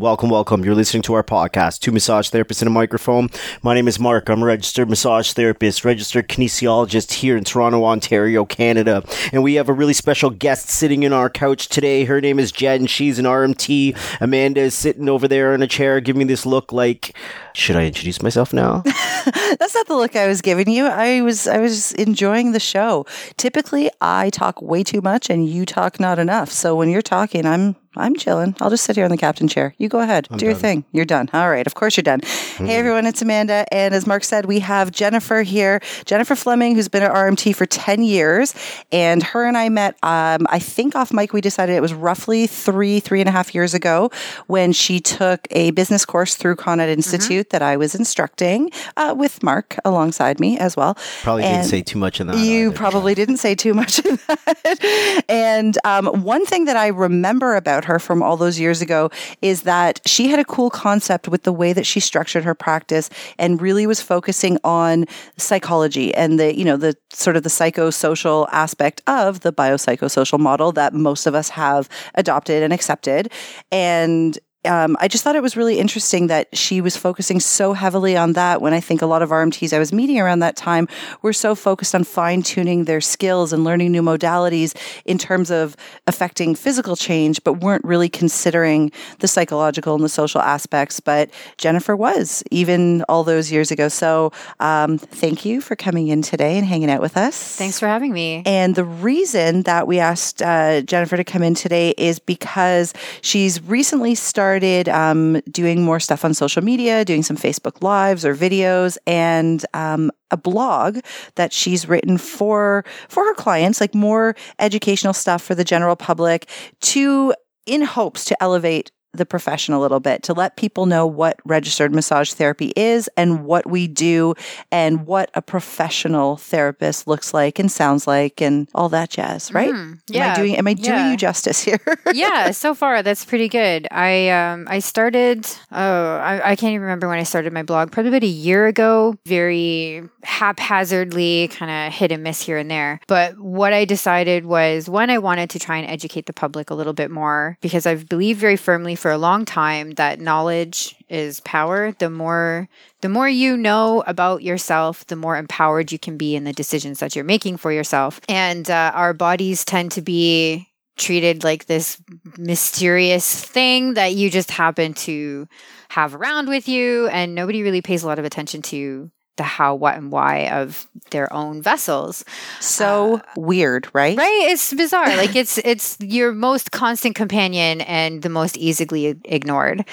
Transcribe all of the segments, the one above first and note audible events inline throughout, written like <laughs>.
Welcome, welcome. You're listening to our podcast, Two Massage Therapists in a Microphone. My name is Mark. I'm a registered massage therapist, registered kinesiologist here in Toronto, Ontario, Canada. And we have a really special guest sitting in our couch today. Her name is Jen. She's an RMT. Amanda is sitting over there in a chair giving this look like, should I introduce myself now? <laughs> That's not the look I was giving you. I was I was enjoying the show. Typically, I talk way too much and you talk not enough. So when you're talking, I'm I'm chilling. I'll just sit here in the captain chair. You go ahead. I'm Do your done. thing. You're done. All right. Of course you're done. Hey everyone, it's Amanda. And as Mark said, we have Jennifer here. Jennifer Fleming, who's been at RMT for 10 years. And her and I met, um, I think off mic, we decided it was roughly three, three and a half years ago when she took a business course through Con Ed Institute that I was instructing uh, with Mark alongside me as well. Probably didn't say too much in that. you either. probably didn't say too much of that. <laughs> And um, one thing that I remember about her from all those years ago is that she had a cool concept with the way that she structured her practice and really was focusing on psychology and the, you know, the sort of the psychosocial aspect of the biopsychosocial model that most of us have adopted and accepted. And um, I just thought it was really interesting that she was focusing so heavily on that when I think a lot of RMTs I was meeting around that time were so focused on fine tuning their skills and learning new modalities in terms of affecting physical change, but weren't really considering the psychological and the social aspects. But Jennifer was even all those years ago. So um, thank you for coming in today and hanging out with us. Thanks for having me. And the reason that we asked uh, Jennifer to come in today is because she's recently started um, doing more stuff on social media, doing some Facebook Lives or videos, and um, a blog that she's written for for her clients, like more educational stuff for the general public, to in hopes to elevate the profession a little bit to let people know what registered massage therapy is and what we do and what a professional therapist looks like and sounds like and all that jazz, right? Mhm. Am I doing am I doing yeah. you justice here? <laughs> yeah, so far that's pretty good. I um I started oh I, I can't even remember when I started my blog. Probably about a year ago. Very haphazardly, kind of hit and miss here and there. But what I decided was one, I wanted to try and educate the public a little bit more because I've believed very firmly for a long time that knowledge is power. The more the more you know about yourself, the more empowered you can be in the decisions that you're making for yourself. And uh, our bodies tend to be treated like this mysterious thing that you just happen to have around with you, and nobody really pays a lot of attention to the how, what, and why of their own vessels. so weird, right? Right? It's bizarre. like it's <laughs> it's your most constant companion and the most easily ignored.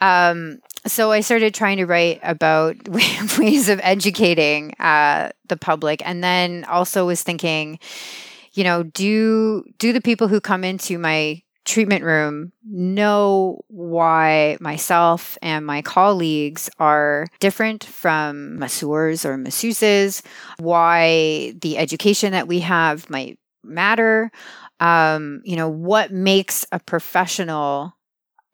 Um, so I started trying to write about <laughs> ways of educating uh, the public, and then also was thinking, you know, do do the people who come into my treatment room know why myself and my colleagues are different from masseurs or masseuses, why the education that we have might matter, um, you know, what makes a professional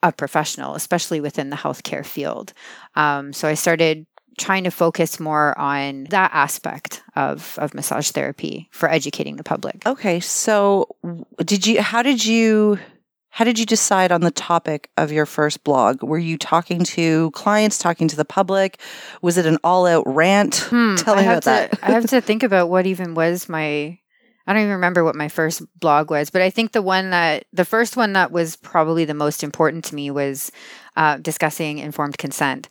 a professional, especially within the healthcare field. Um, so I started trying to focus more on that aspect of, of massage therapy for educating the public. Okay, so did you how did you how did you decide on the topic of your first blog? Were you talking to clients, talking to the public? Was it an all-out rant? Hmm, <laughs> Tell I me have about to, that. I have to <laughs> think about what even was my. I don't even remember what my first blog was, but I think the one that the first one that was probably the most important to me was uh, discussing informed consent,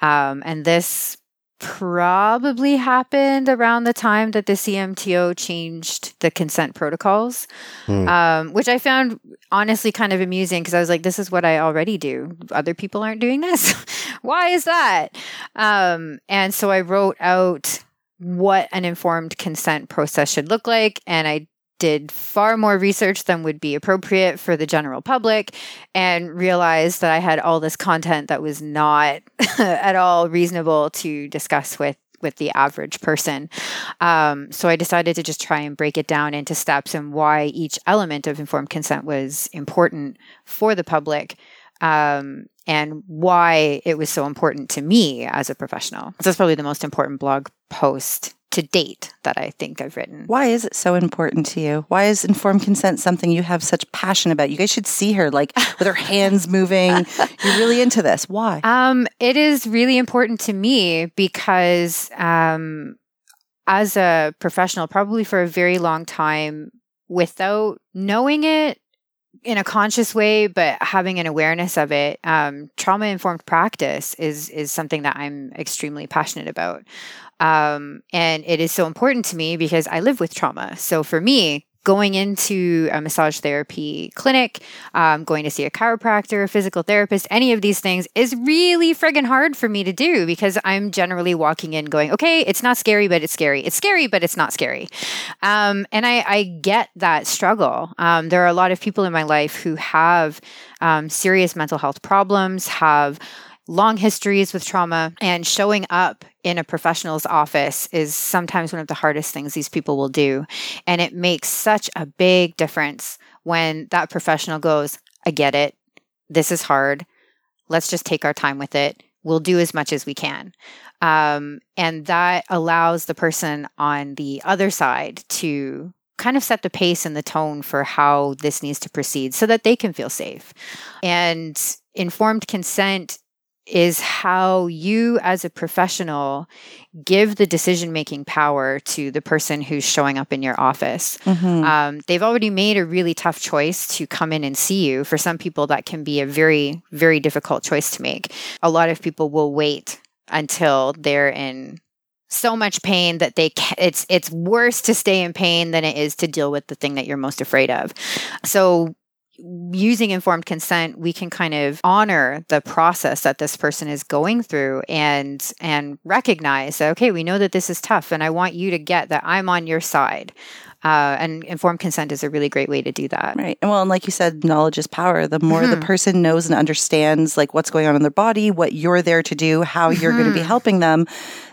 um, and this probably happened around the time that the CMTO changed the consent protocols, Hmm. um, which I found honestly kind of amusing because I was like, this is what I already do. Other people aren't doing this. <laughs> Why is that? Um, and so I wrote out what an informed consent process should look like. And I did far more research than would be appropriate for the general public and realized that I had all this content that was not <laughs> at all reasonable to discuss with with the average person. Um, so I decided to just try and break it down into steps and why each element of informed consent was important for the public. Um, and why it was so important to me as a professional. So that's probably the most important blog post to date that I think I've written. Why is it so important to you? Why is informed consent something you have such passion about? You guys should see her like <laughs> with her hands moving. You're really into this. Why? Um, it is really important to me because um, as a professional, probably for a very long time, without knowing it in a conscious way, but having an awareness of it, um, trauma informed practice is is something that I'm extremely passionate about. Um, and it is so important to me because I live with trauma. So for me, going into a massage therapy clinic, um, going to see a chiropractor, a physical therapist, any of these things is really friggin' hard for me to do because I'm generally walking in going, okay, it's not scary, but it's scary. It's scary, but it's not scary. Um, and I, I, get that struggle. Um, there are a lot of people in my life who have um, serious mental health problems, have long histories with trauma and showing up in a professional's office is sometimes one of the hardest things these people will do. And it makes such a big difference when that professional goes, I get it. This is hard. Let's just take our time with it. We'll do as much as we can. Um, and that allows the person on the other side to kind of set the pace and the tone for how this needs to proceed so that they can feel safe. And informed consent is how you as a professional give the decision making power to the person who's showing up in your office. Mm-hmm. um, they've already made a really tough choice to come in and see you. For some people that can be a very very difficult choice to make. A lot of people will wait until they're in so much pain that they ca- it's it's worse to stay in pain than it is to deal with the thing that you're most afraid of. So using informed consent we can kind of honor the process that this person is going through and and recognize that okay we know that this is tough and i want you to get that i'm on your side uh, and informed consent is a really great way to do that. Right. And well, and like you said, knowledge is power. The more mm-hmm. the person knows and understands like what's going on in their body, what you're there to do, how mm-hmm. you're going to be helping them,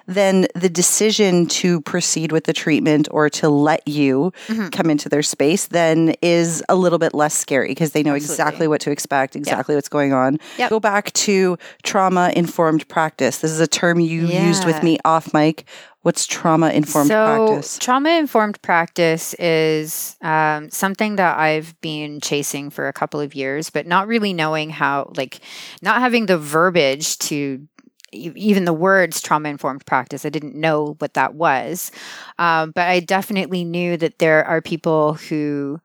then the decision to proceed with the treatment or to let you mm-hmm. come into their space then is a little bit less scary because they know Absolutely. exactly what to expect, exactly yep. what's going on. Yep. Go back to trauma informed practice. This is a term you yeah. used with me off mic. What's trauma informed so, practice? Trauma informed practice is um, something that I've been chasing for a couple of years, but not really knowing how, like, not having the verbiage to even the words trauma informed practice. I didn't know what that was. Um, but I definitely knew that there are people who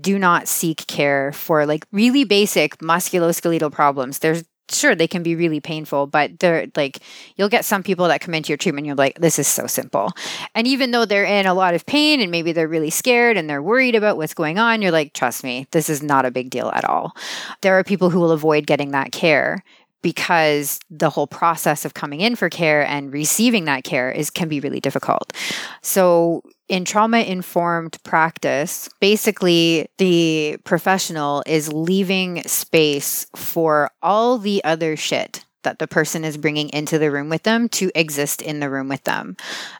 do not seek care for like really basic musculoskeletal problems. There's sure they can be really painful but they're like you'll get some people that come into your treatment you're like this is so simple and even though they're in a lot of pain and maybe they're really scared and they're worried about what's going on you're like trust me this is not a big deal at all there are people who will avoid getting that care because the whole process of coming in for care and receiving that care is can be really difficult. So in trauma informed practice, basically the professional is leaving space for all the other shit that the person is bringing into the room with them to exist in the room with them.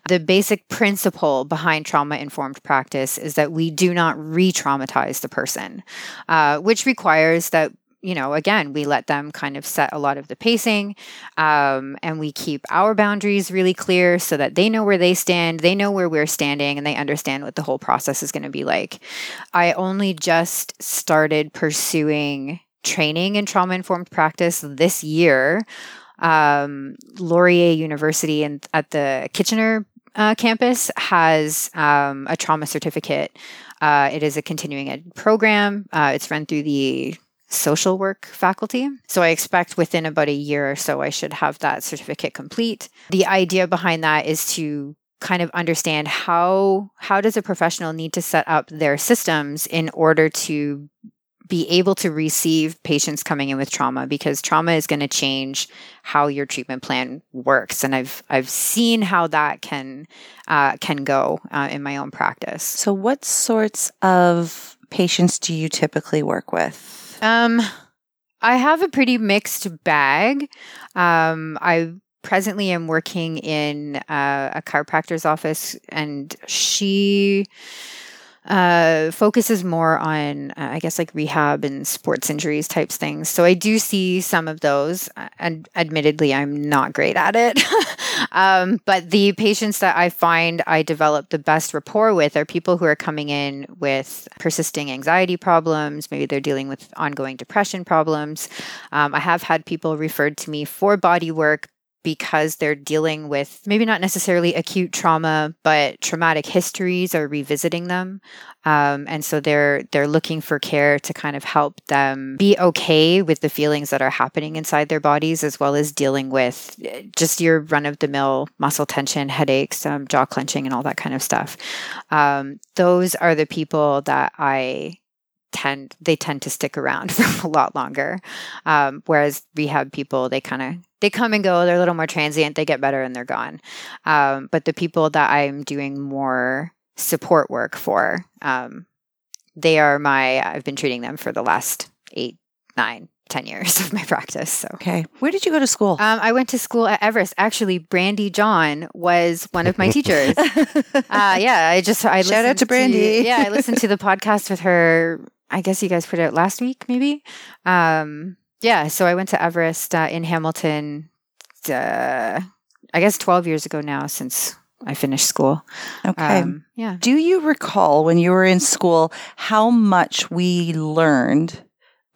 The basic principle behind trauma informed practice is that we do not re traumatize the person, uh, which requires that you know, again, we let them kind of set a lot of the pacing um, and we keep our boundaries really clear so that they know where they stand, they know where we're standing, and they understand what the whole process is going to be like. I only just started pursuing training in trauma informed practice this year. Um, Laurier University and at the Kitchener uh, campus has um, a trauma certificate. Uh, it is a continuing ed program. Uh, it's run through the social work faculty. So I expect within about a year or so, I should have that certificate complete. The idea behind that is to kind of understand how how does a professional need to set up their systems in order to be able to receive patients coming in with trauma because trauma is going to change how your treatment plan works and i've i've seen how that can uh, can go uh, in my own practice so what sorts of patients do you typically work with um, I have a pretty mixed bag. Um, I presently am working in uh, a chiropractor's office, and she uh, focuses more on, uh, I guess, like rehab and sports injuries types things. So I do see some of those, uh, and admittedly, I'm not great at it. <laughs> um, but the patients that I find I develop the best rapport with are people who are coming in with persisting anxiety problems. Maybe they're dealing with ongoing depression problems. Um, I have had people referred to me for body work because they're dealing with maybe not necessarily acute trauma, but traumatic histories or revisiting them. Um, and so they're they're looking for care to kind of help them be okay with the feelings that are happening inside their bodies, as well as dealing with eh, just your run of the mill muscle tension, headaches, um, jaw clenching, and all that kind of stuff. Um, those are the people that I tend they tend to stick around <laughs> for a lot longer. Um, whereas rehab people, they kind of they come and go. They're a little more transient. They get better and they're gone. Um, but the people that I'm doing more support work for, um, they are my. I've been treating them for the last eight, nine, 10 years <laughs> of my practice. So, okay. Where did you go to school? Um, I went to school at Everest. Actually, Brandy John was one of my teachers. <laughs> uh, yeah, I just, I shout out to Brandy. To, yeah, I listened to the podcast with her I guess you guys put it out last week, maybe. Um, yeah, so I went to Everest uh, in Hamilton. Uh, I guess twelve years ago now, since I finished school. Okay. Um, yeah. Do you recall when you were in school how much we learned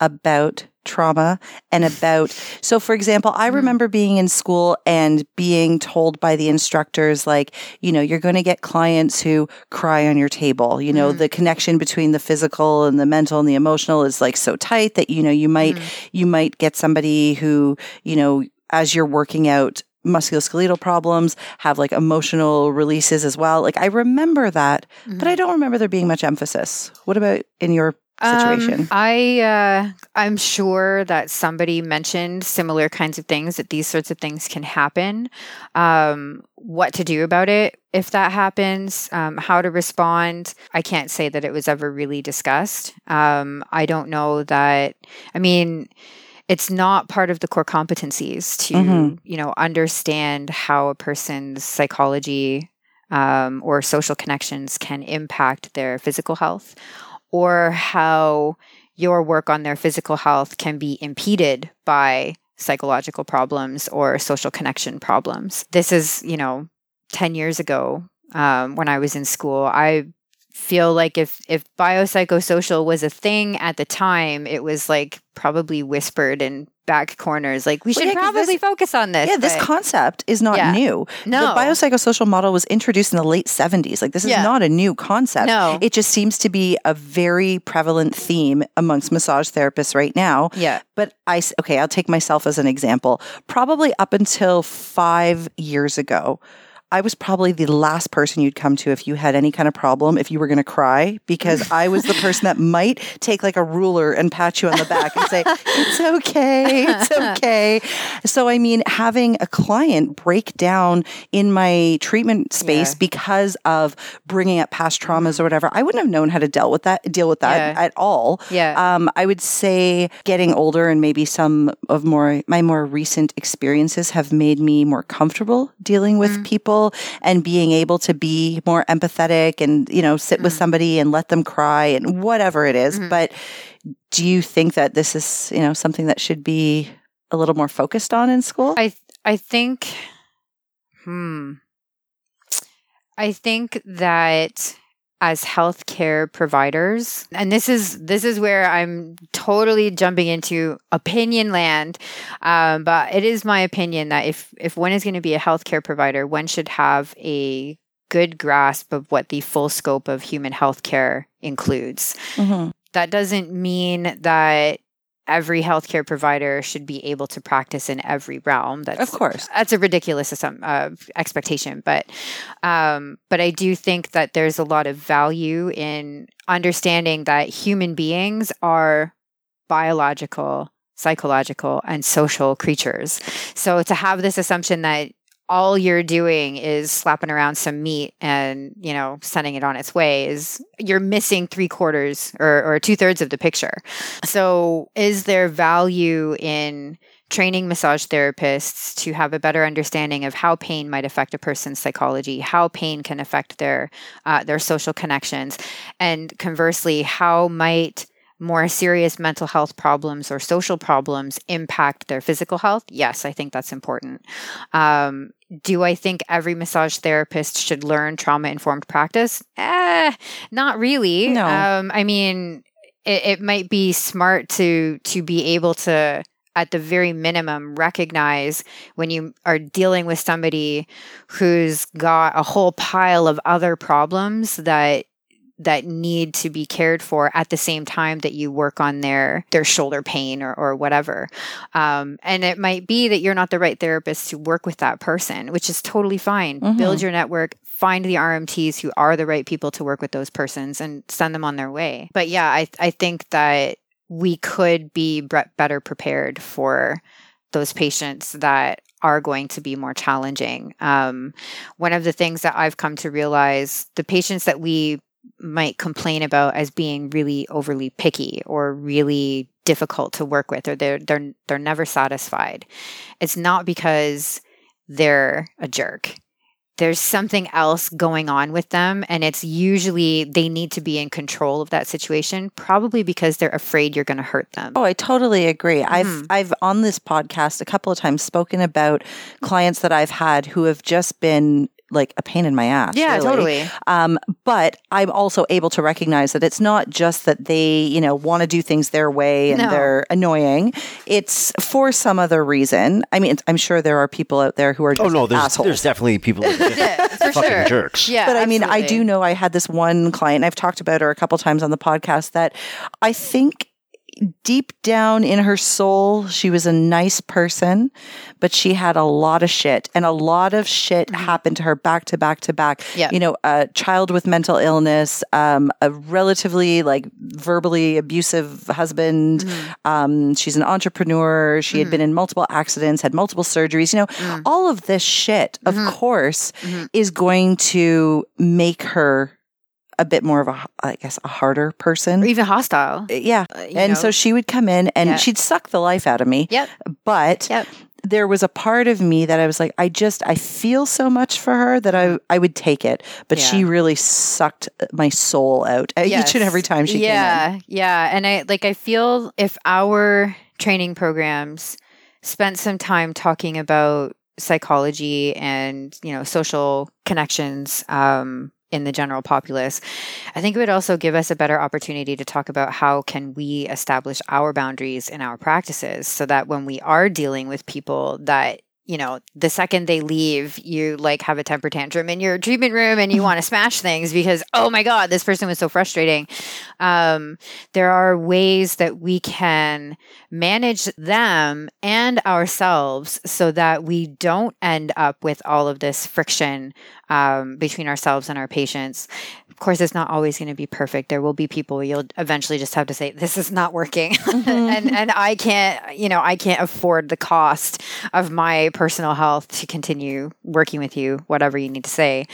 about trauma and about so for example i mm-hmm. remember being in school and being told by the instructors like you know you're going to get clients who cry on your table you know mm. the connection between the physical and the mental and the emotional is like so tight that you know you might mm. you might get somebody who you know as you're working out musculoskeletal problems, have like emotional releases as well. Like I remember that, mm-hmm. but I don't remember there being much emphasis. What about in your situation? Um, I uh, I'm sure that somebody mentioned similar kinds of things that these sorts of things can happen. Um, what to do about it if that happens? Um, how to respond? I can't say that it was ever really discussed. Um, I don't know that. I mean. It's not part of the core competencies to, mm-hmm. you know, understand how a person's psychology um, or social connections can impact their physical health or how your work on their physical health can be impeded by psychological problems or social connection problems. This is, you know, 10 years ago um, when I was in school. I feel like if if biopsychosocial was a thing at the time, it was like probably whispered in back corners. Like we should well, yeah, probably this, focus on this. Yeah, this concept is not yeah. new. No, the biopsychosocial model was introduced in the late seventies. Like this is yeah. not a new concept. No, it just seems to be a very prevalent theme amongst massage therapists right now. Yeah, but I okay, I'll take myself as an example. Probably up until five years ago I was probably the last person you'd come to if you had any kind of problem, if you were going to cry, because I was the person that might take like a ruler and pat you on the back and say, it's okay, it's okay. So, I mean, having a client break down in my treatment space yeah. because of bringing up past traumas or whatever, I wouldn't have known how to deal with that, deal with that yeah. at all. Yeah. Um, I would say getting older and maybe some of more, my more recent experiences have made me more comfortable dealing with mm. people people and being able to be more empathetic and, you know, sit mm-hmm. with somebody and let them cry and whatever it is. Mm-hmm. But do you think that this is, you know, something that should be a little more focused on in school? I I think hmm I think that as healthcare providers. And this is this is where i'm totally jumping into opinion land. Um, but it is my opinion that if if one is going to be a healthcare provider one should have a good grasp of what the full scope of human healthcare includes. Mm-hmm. that doesn't mean that every healthcare provider should be able to practice in every realm. That's of course that's a ridiculous uh, expectation, but um, but I do think that there's a lot of value in understanding that human beings are biological psychological and social creatures. So to have this assumption that all you're doing is slapping around some meat and you know sending it on its way is you're missing three quarters or, or two thirds of the picture so is there value in training massage therapists to have a better understanding of how pain might affect a person's psychology, how pain can affect their uh, their social connections, and conversely, how might more serious mental health problems or social problems impact their physical health? Yes, I think that's important. Um, do I think every massage therapist should learn trauma informed practice? Eh, not really. No. Um, I mean, it, it might be smart to to be able to at the very minimum recognize when you are dealing with somebody who's got a whole pile of other problems that that need to be cared for at the same time that you work on their their shoulder pain or, or whatever. Um, and it might be that you're not the right therapist to work with that person which is totally fine. Mhm. build your network find the rmts who are the right people to work with those persons and send them on their way. But yeah i, I think that we could be better prepared for those patients that are going to be more challenging. Um, one of the things that i've come to realize the patients that we might complain about as being really overly picky or really difficult to work with or they're they're they're never satisfied it's not because they're a jerk there's something else going on with them and it's usually they need to be in control of that situation probably because they're afraid you're going to hurt them Oh, I totally agree. I've Mhm. I've on this podcast a couple of times spoken about clients that I've had who have just been like a pain in my ass. yeah really. totally Um, but I'm also able to recognize that it's not just that they, you know, want to do things their way and No. they're annoying. It's for some other reason. I mean, I'm sure there are people out there who are just Oh no, there's assholes. there's definitely people that are <laughs> just Yeah, for fucking sure jerks. yeah but I mean, I do know I had this one client, I've talked about her a couple times on the podcast, that I think deep down in her soul, she was a nice person, but she had a lot of shit. And a lot of shit mm-hmm. happened to her back to back to back. Yeah. You know, a child with mental illness, um, a relatively like verbally abusive husband. Mm-hmm. Um, she's an entrepreneur. She had mm-hmm. been in multiple accidents, had multiple surgeries. You know, mm. all of this shit, of course, is going to make her a bit more of a, I guess, a harder person. or even hostile Yeah. uh, and know. so she would come in and Yeah. she'd suck the life out of me. yep But yep there was a part of me that I was like, I just, I feel so much for her that I, I would take it. But she really sucked my soul out uh, each and every time she came in. yeah yeah and i like i feel if our training programs spent some time talking about psychology and you know social connections um in the general populace. I think it would also give us a better opportunity to talk about how can we establish our boundaries in our practices so that when we are dealing with people that you know, the second they leave, you like have a temper tantrum in your treatment room and you <laughs> want to smash things because, oh my God, this person was so frustrating. Um, there are ways that we can manage them and ourselves so that we don't end up with all of this friction um, between ourselves and our patients. Of course, it's not always going to be perfect. There will be people you'll eventually just have to say, "This is not working," <laughs> and and I can't, you know, I can't afford the cost of my personal health to continue working with you, whatever you need to say.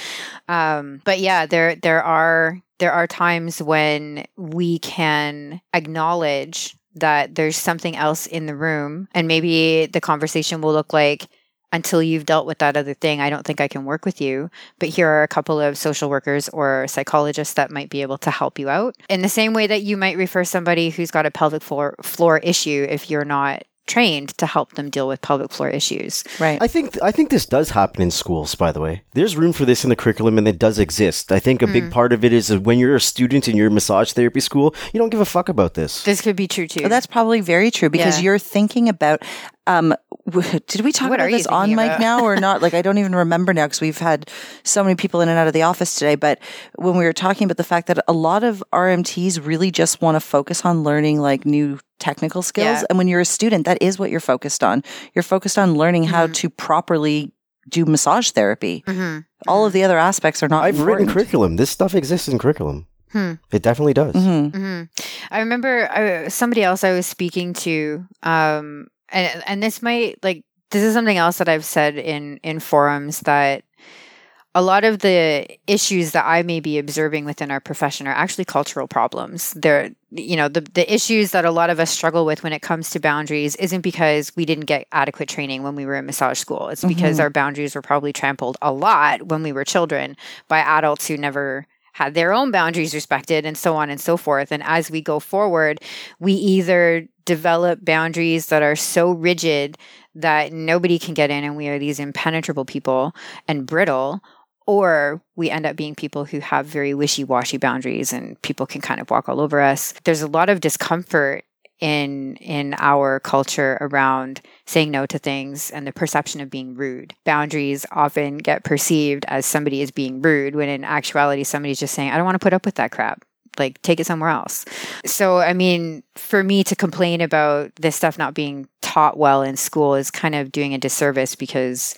Um, but yeah, there there are there are times when we can acknowledge that there's something else in the room, and maybe the conversation will look like until you've dealt with that other thing, I don't think I can work with you. But here are a couple of social workers or psychologists that might be able to help you out. In the same way that you might refer somebody who's got a pelvic floor, floor issue if you're not trained to help them deal with pelvic floor issues. Right. I think I think this does happen in schools. By the way, there's room for this in the curriculum, and it does exist. I think a big part of it is when you're a student in your massage therapy school, you don't give a fuck about this. This could be true too. Well, that's probably very true because Yeah. you're thinking about. Um, w- did we talk What about this on thinking mic now or not? Like, I don't even <laughs> remember now because we've had so many people in and out of the office today. But when we were talking about the fact that a lot of RMTs really just want to focus on learning like new technical skills, Yeah. and when you're a student, that is what you're focused on. You're focused on learning how Mm-hmm. to properly do massage therapy. hmm All of the other aspects are not. I've written curriculum. This stuff exists in curriculum. Hmm. It definitely does. Mhm. hmm I remember I, somebody else I was speaking to, um, and and this might like this is something else that I've said in in forums that a lot of the issues that I may be observing within our profession are actually cultural problems. They're, you know, the, the issues that a lot of us struggle with when it comes to boundaries isn't because we didn't get adequate training when we were in massage school. It's because mm-hmm. our boundaries were probably trampled a lot when we were children by adults who never had their own boundaries respected and so on and so forth. And as we go forward, we either develop boundaries that are so rigid that nobody can get in and we are these impenetrable people and brittle or we end up being people who have very wishy-washy boundaries and people can kind of walk all over us. There's a lot of discomfort in in our culture around saying no to things and the perception of being rude. Boundaries often get perceived as somebody is being rude when in actuality somebody's just saying i don't want to put up with that crap. Like take it somewhere else. So i mean for me to complain about this stuff not being taught well in school is kind of doing a disservice because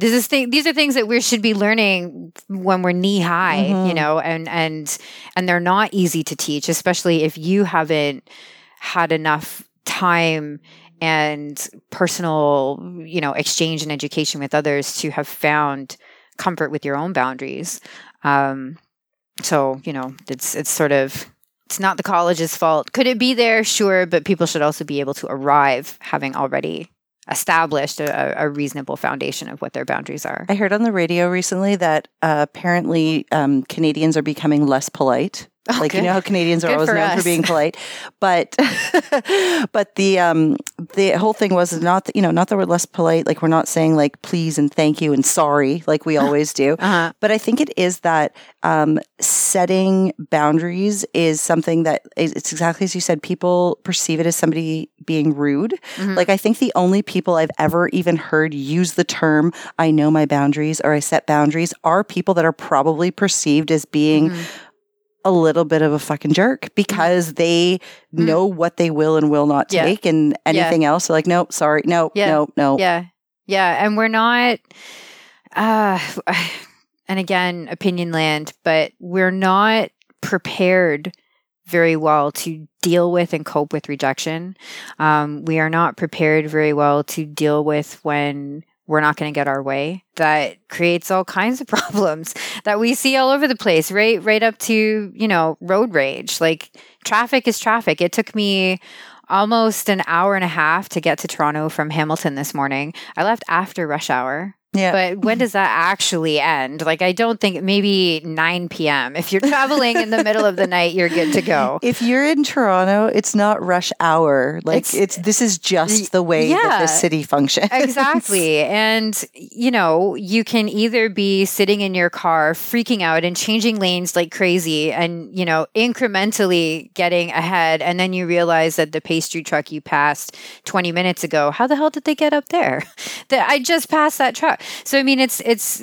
this is thing, these are things that we should be learning when we're knee high, mm-hmm. you know, and and and they're not easy to teach, especially if you haven't had enough time and personal, you know, exchange and education with others to have found comfort with your own boundaries. Um, so you know, it's it's sort of it's not the college's fault. Could it be there? Sure, but people should also be able to arrive having already established a, a, reasonable foundation of what their boundaries are. I heard on the radio recently that uh, apparently um, Canadians are becoming less polite Oh, like good. you know how Canadians are good always for known us. for being polite, but <laughs> but the um the whole thing was not that, you know not that we're less polite. Like we're not saying like please and thank you and sorry like we always do. Uh-huh. But I think it is that um, setting boundaries is something that is, it's exactly as you said. People perceive it as somebody being rude. Mm-hmm. Like I think the only people I've ever even heard use the term "I know my boundaries" or "I set boundaries" are people that are probably perceived as being. Mm-hmm a little bit of a fucking jerk because they mm. know what they will and will not take yeah. and anything yeah. else they're like nope sorry nope yeah. nope nope yeah yeah and we're not uh <sighs> and again opinion land but we're not prepared very well to deal with and cope with rejection um, we are not prepared very well to deal with when we're not going to get our way that creates all kinds of <laughs> problems that we see all over the place right right up to you know road rage. Like traffic is traffic. It took me almost an hour and a half to get to Toronto from Hamilton this morning. I left after rush hour yeah. But when does that actually end? Like, I don't think maybe 9 p.m. If you're traveling in the middle of the night, you're good to go. <laughs> If you're in Toronto, it's not rush hour. Like, it's, it's this is just the way yeah, that the city functions. exactly. <laughs> And, you know, you can either be sitting in your car freaking out and changing lanes like crazy and, you know, incrementally getting ahead. And then you realize that the pastry truck you passed 20 minutes ago, how the hell did they get up there? <laughs> That I just passed that truck. So I mean, it's it's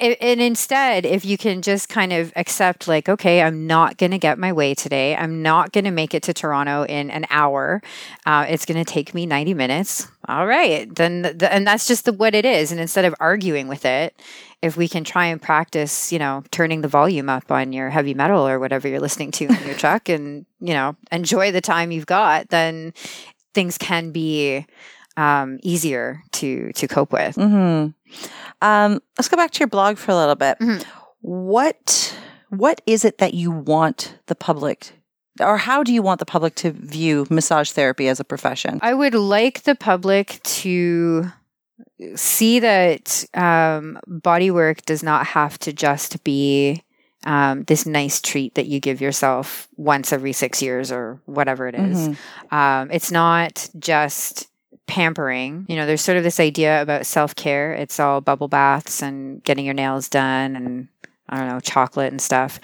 and instead, if you can just kind of accept, like, okay, I'm not going to get my way today. I'm not going to make it to Toronto in an hour. Uh, it's going to take me 90 minutes. All right. Then, the, and that's just the, what it is. And instead of arguing with it, if we can try and practice, you know, turning the volume up on your heavy metal or whatever you're listening to in your <laughs> truck and, you know, enjoy the time you've got, then things can be um, easier to to cope with. Mm-hmm. Um, let's go back to your blog for a little bit. Mm-hmm. What what is it that you want the public or how do you want the public to view massage therapy as a profession? I would like the public to see that um, body work does not have to just be um, this nice treat that you give yourself once every six years or whatever it is. Mm-hmm. Um, it's not just pampering. You know, there's sort of this idea about self care. It's all bubble baths and getting your nails done and I don't know, chocolate and stuff,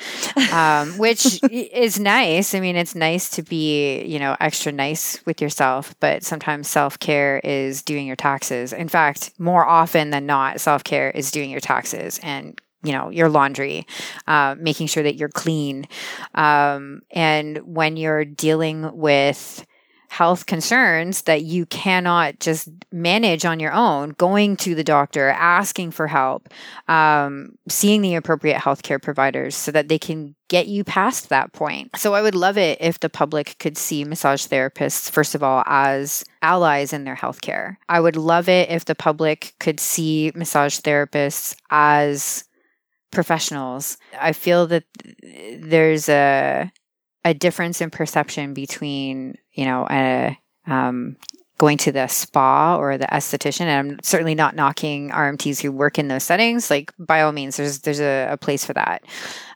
um, <laughs> which is nice. I mean, it's nice to be, you know, extra nice with yourself, but sometimes self care is doing your taxes. In fact, more often than not, self care is doing your taxes and you know your laundry uh, making sure that you're clean um, and when you're dealing with health concerns that you cannot just manage on your own, going to the doctor, asking for help, um, seeing the appropriate healthcare providers so that they can get you past that point. So I would love it if the public could see massage therapists, first of all, as allies in their healthcare. I would love it if the public could see massage therapists as professionals, I feel that there's a a difference in perception between you know a um, going to the spa or the esthetician and i'm certainly not knocking rmts who work in those settings like by all means there's there's a, a place for that.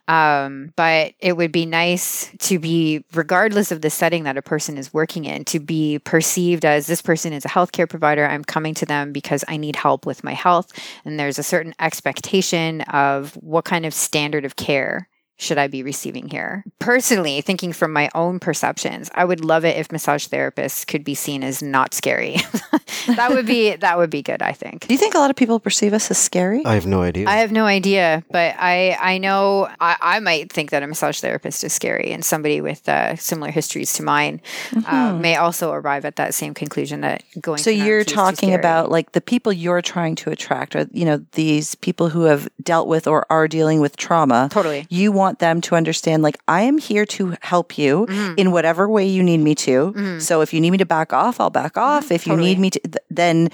Um, but it would be nice to be regardless of the setting that a person is working in to be perceived as this person is a healthcare provider i'm coming to them because i need help with my health and there's a certain expectation of what kind of standard of care should I be receiving here? Personally, thinking from my own perceptions, I would love it if massage therapists could be seen as not scary. <laughs> that would be <laughs> that would be good, I think. Do you think a lot of people perceive us as scary? I have no idea. I have no idea, but I I know I, I might think that a massage therapist is scary, and somebody with uh, similar histories to mine mm-hmm. uh, may also arrive at that same conclusion that going. So you're talking about like the people you're trying to attract, or you know these people who have dealt with or are dealing with trauma. Totally. You want want them to understand like I am here to help you mm. in whatever way you need me to. Mm. So if you need me to back off, I'll back off. Mm, if you need me to then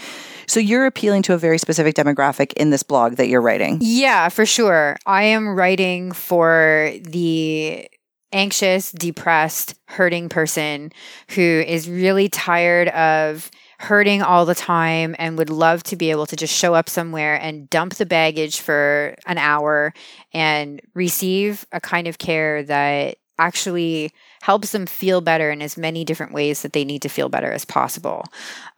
so you're appealing to a very specific demographic in this blog that you're writing. Yeah, for sure. I am writing for the anxious, depressed, hurting person who is really tired of hurting all the time and would love to be able to just show up somewhere and dump the baggage for an hour and receive a kind of care that actually helps them feel better in as many different ways that they need to feel better as possible.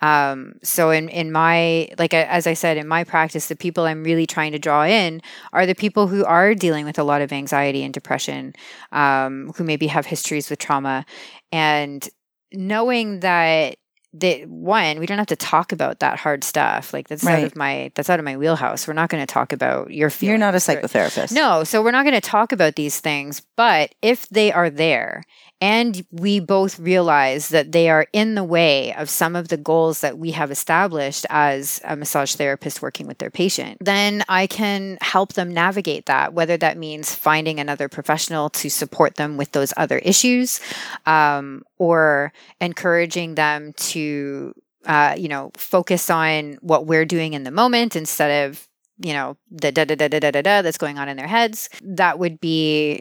Um, so in in my like as I said in my practice, the people I'm really trying to draw in are the people who are dealing with a lot of anxiety and depression, um, who maybe have histories with trauma, and knowing that that one we don't have to talk about that hard stuff. Like that's right. out of my that's out of my wheelhouse. We're not going to talk about your feelings you're not a psychotherapist. No so we're not going to talk about these things but if they are there and we both realize that they are in the way of some of the goals that we have established as a massage therapist working with their patient, then I can help them navigate that, whether that means finding another professional to support them with those other issues um, or encouraging them to. Uh, you know, focus on what we're doing in the moment instead of you know the da da da da da da that's going on in their heads. That would be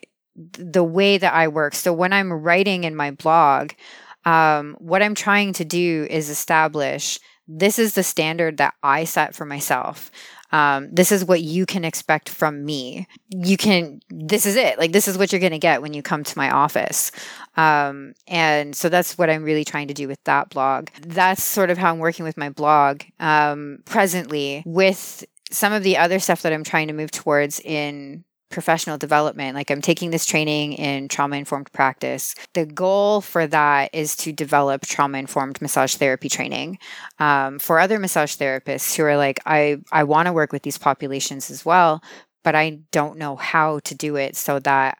the way that I work. So when I'm writing in my blog, um, what I'm trying to do is establish this is the standard that I set for myself. Um, this is what you can expect from me. You can, this is it. Like, this is what you're going to get when you come to my office. Um, and so that's what I'm really trying to do with that blog. That's sort of how I'm working with my blog um, presently with some of the other stuff that I'm trying to move towards in professional development. Like I'm taking this training in trauma informed practice. The goal for that is to develop trauma informed massage therapy training um, for other massage therapists who are like, I, I want to work with these populations as well, but I don't know how to do it so that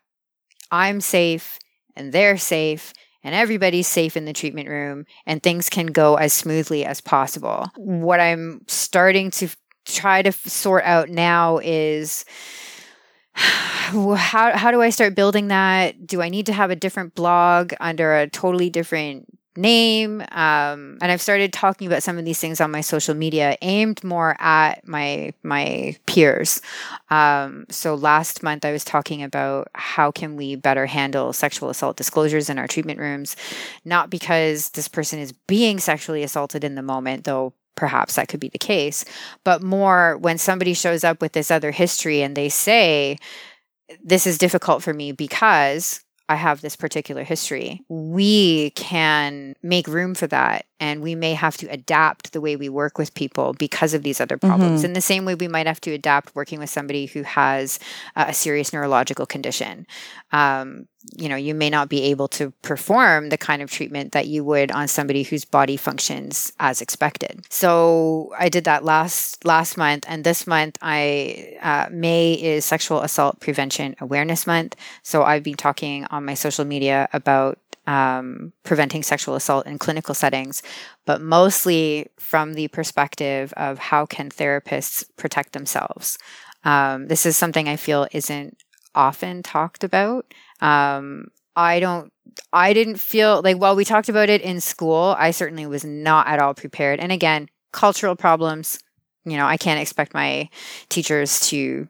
I'm safe and they're safe and everybody's safe in the treatment room and things can go as smoothly as possible. What I'm starting to try to sort out now is how how do I start building that? Do I need to have a different blog under a totally different name? Um, and I've started talking about some of these things on my social media, aimed more at my my peers. Um, so last month I was talking about how can we better handle sexual assault disclosures in our treatment rooms, not because this person is being sexually assaulted in the moment, though perhaps that could be the case, but more when somebody shows up with this other history and they say, This is difficult for me because I have this particular history. We can make room for that and we may have to adapt the way we work with people because of these other problems. Mm-hmm. In the same way, we might have to adapt working with somebody who has uh, a serious neurological condition. Um, you know, you may not be able to perform the kind of treatment that you would on somebody whose body functions as expected. So I did that last last month, and this month I uh, May is Sexual Assault Prevention Awareness Month. So I've been talking on my social media about um, preventing sexual assault in clinical settings, but mostly from the perspective of how can therapists protect themselves. Um, this is something I feel isn't often talked about. Um, I don't, I didn't feel like while we talked about it in school, I certainly was not at all prepared. And again, cultural problems, you know, I can't expect my teachers to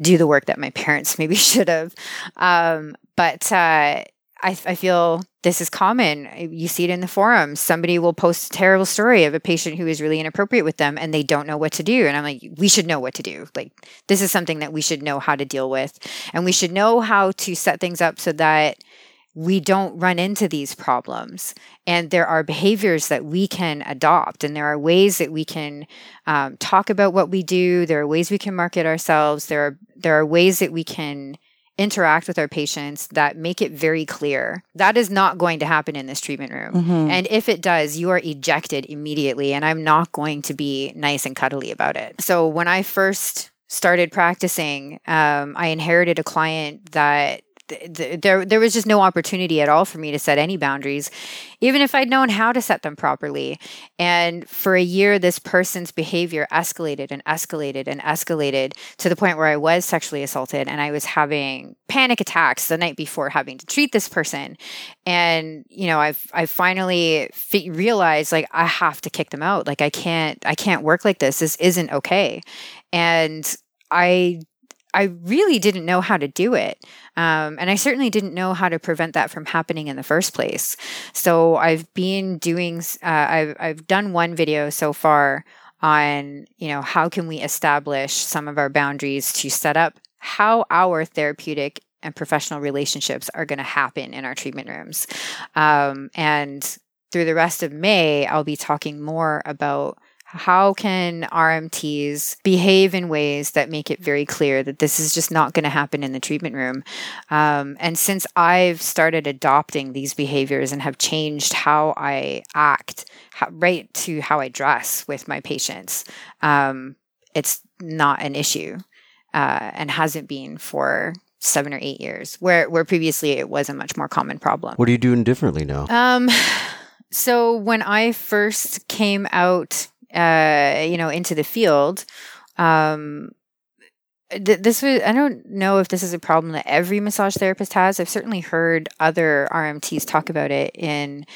do the work that my parents <laughs> maybe should have. Um, but uh, I, I feel this is common. You see it in the forums. Somebody will post a terrible story of a patient who is really inappropriate with them and they don't know what to do. And I'm like, we should know what to do. Like, this is something that we should know how to deal with. And we should know how to set things up so that we don't run into these problems. And there are behaviors that we can adopt, and there are ways that we can um, talk about what we do. There are ways we can market ourselves. There are there are ways that we can interact with our patients that make it very clear that is not going to happen in this treatment room. Mm-hmm. And if it does, you are ejected immediately. And I'm not going to be nice and cuddly about it. So when I first started practicing, um, I inherited a client that there there was just no opportunity at all for me to set any boundaries even if i'd known how to set them properly. And for a year this person's behavior escalated and escalated and escalated to the point where i was sexually assaulted and i was having panic attacks the night before having to treat this person. And you know i've i finally fi- realized like i have to kick them out. Like i can't i can't work like this. This isn't okay. And I I really didn't know how to do it. Um, and I certainly didn't know how to prevent that from happening in the first place. So I've been doing, uh, I've, I've done one video so far on, you know, how can we establish some of our boundaries to set up how our therapeutic and professional relationships are going to happen in our treatment rooms. Um, and through the rest of May, I'll be talking more about how can RMTs behave in ways that make it very clear that this is just not going to happen in the treatment room? Um, and since I've started adopting these behaviors and have changed how I act, how, right to how I dress with my patients, um, it's not an issue uh, and hasn't been for seven or eight years, where where previously it was a much more common problem. What are you doing differently now? Um, <sighs> so when I first came out uh, you know, into the field, um, th- this was I don't know if this is a problem that every massage therapist has. I've certainly heard other RMTs talk about it in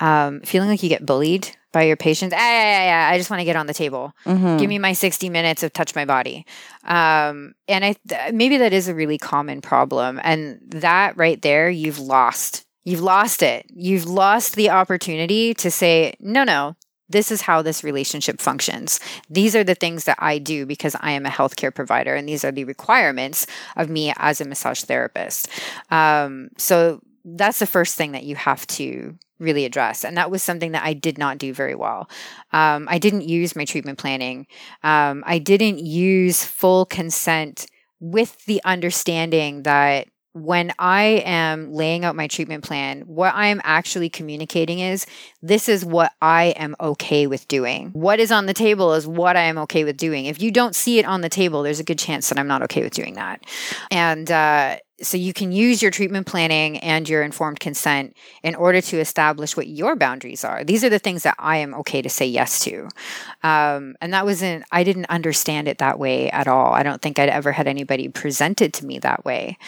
um, feeling like you get bullied by your patients. Ah, yeah, yeah, yeah. I just want to get on the table. Mm-hmm. Give me my 60 minutes of touch my body. Um, and I th- maybe that is a really common problem. And that right there, you've lost. You've lost it. You've lost the opportunity to say, no, no, this is how this relationship functions. These are the things that I do because I am a healthcare provider, and these are the requirements of me as a massage therapist. Um, so that's the first thing that you have to really address. And that was something that I did not do very well. Um, I didn't use my treatment planning. Um, I didn't use full consent with the understanding that when I am laying out my treatment plan, what I am actually communicating is this is what I am okay with doing. What is on the table is what I am okay with doing. If you don't see it on the table, there's a good chance that I'm not okay with doing that. And uh, so you can use your treatment planning and your informed consent in order to establish what your boundaries are. These are the things that I am okay to say yes to. Um, and that wasn't, I didn't understand it that way at all. I don't think I'd ever had anybody present it to me that way.